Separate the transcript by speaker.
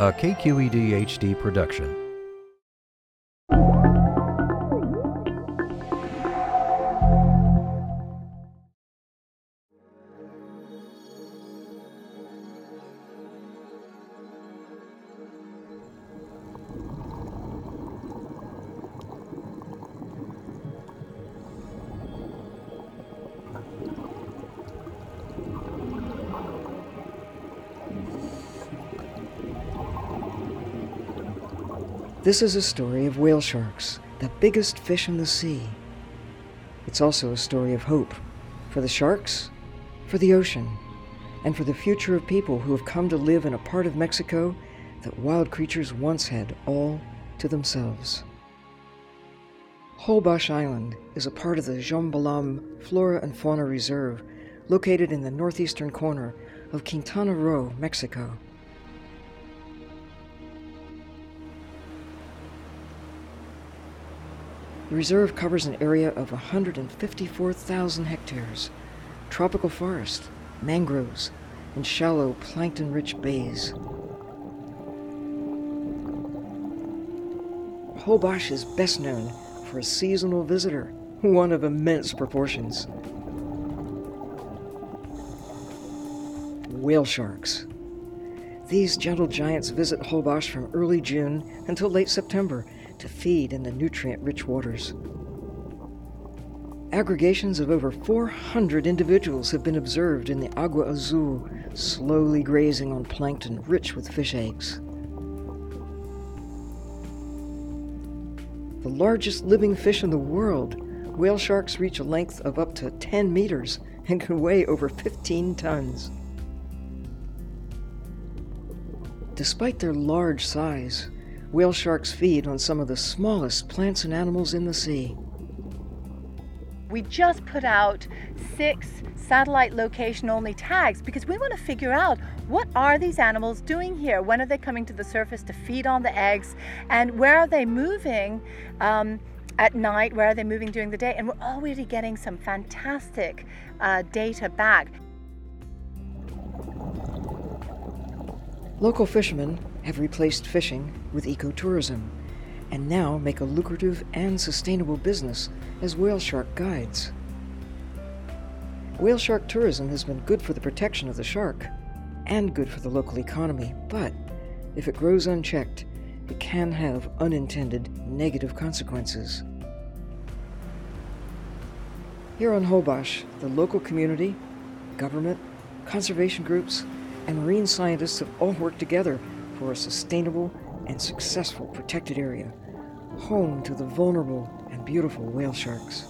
Speaker 1: a KQED HD production.
Speaker 2: This is a story of whale sharks, the biggest fish in the sea. It's also a story of hope for the sharks, for the ocean, and for the future of people who have come to live in a part of Mexico that wild creatures once had all to themselves. Holbox Island is a part of the Yum Balam Flora and Fauna Reserve located in the northeastern corner of Quintana Roo, Mexico. The reserve covers an area of 154,000 hectares, tropical forest, mangroves, and shallow plankton rich bays. Holbox is best known for a seasonal visitor, one of immense proportions. Whale sharks. These gentle giants visit Holbox from early June until late September to feed in the nutrient rich waters. Aggregations of over 400 individuals have been observed in the Agua Azul, slowly grazing on plankton rich with fish eggs. The largest living fish in the world, whale sharks reach a length of up to 10 meters and can weigh over 15 tons. Despite their large size, Whale sharks feed on some of the smallest plants and animals in the sea.
Speaker 3: We just put out six satellite location only tags because we want to figure out what are these animals doing here? When are they coming to the surface to feed on the eggs? And where are they moving um, at night? Where are they moving during the day? And we're already getting some fantastic uh, data back.
Speaker 2: Local fishermen have replaced fishing with ecotourism and now make a lucrative and sustainable business as whale shark guides. Whale shark tourism has been good for the protection of the shark and good for the local economy, but if it grows unchecked, it can have unintended negative consequences. Here on Holbox, the local community, government, conservation groups, and marine scientists have all worked together for a sustainable and successful protected area, home to the vulnerable and beautiful whale sharks.